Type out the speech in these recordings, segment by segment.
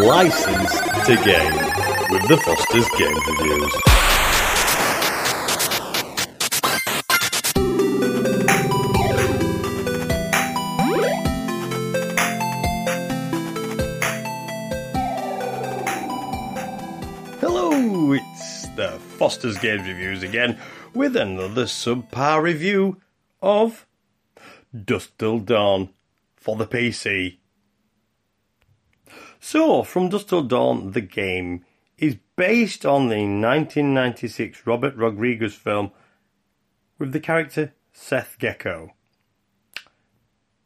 License to Game with the Foster's Game Reviews. Hello, it's the Foster's Games Reviews again with another subpar review of Dusk Till Dawn for the PC. So, From Dusk Till Dawn, the game, is based on the 1996 Robert Rodriguez film with the character Seth Gecko.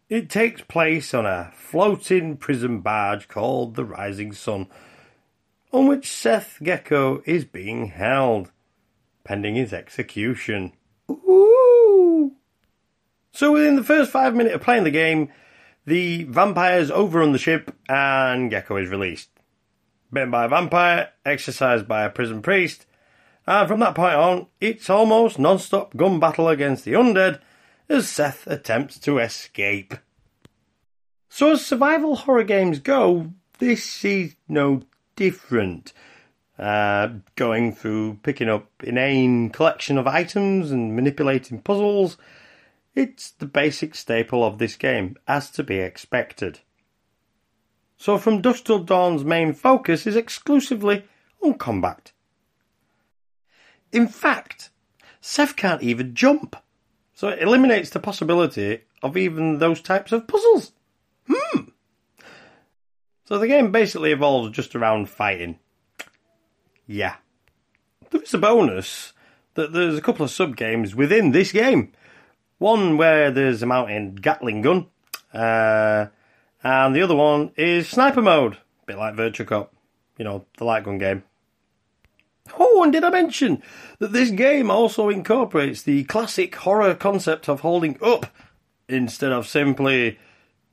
It takes place on a floating prison barge called the Rising Sun, on which Seth Gecko is being held, pending his execution. Ooh. So within the first five minutes of playing the game, the vampires overrun the ship and Gecko is released. Bitten by a vampire, exorcised by a prison priest, and from that point on, it's almost non-stop gun battle against the undead as Seth attempts to escape. So as survival horror games go, this is no different. Uh, going through picking up inane collection of items and manipulating puzzles, it's the basic staple of this game, as to be expected. So from Dusk Till Dawn's main focus is exclusively on combat. In fact, Seth can't even jump, so it eliminates the possibility of even those types of puzzles. Hmm. So the game basically evolves just around fighting. Yeah. There is a bonus that there's a couple of sub games within this game. One where there's a mountain Gatling gun, uh, and the other one is sniper mode, a bit like Virtua Cop, you know, the light gun game. Oh, and did I mention that this game also incorporates the classic horror concept of holding up instead of simply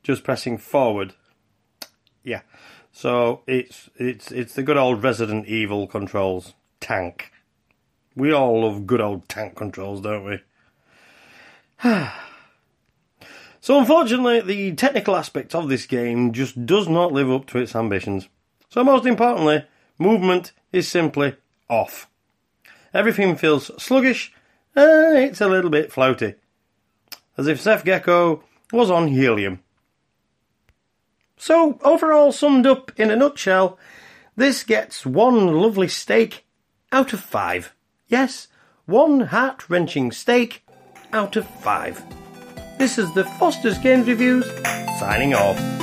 just pressing forward? Yeah. So it's it's it's the good old Resident Evil controls. Tank. We all love good old tank controls, don't we? so unfortunately, the technical aspect of this game just does not live up to its ambitions. So most importantly, movement is simply off. Everything feels sluggish and it's a little bit floaty. As if Seth Gecko was on helium. So, overall summed up in a nutshell, this gets one lovely stake out of five. Yes, one heart wrenching stake out of five. This is the Foster's Games Reviews, signing off.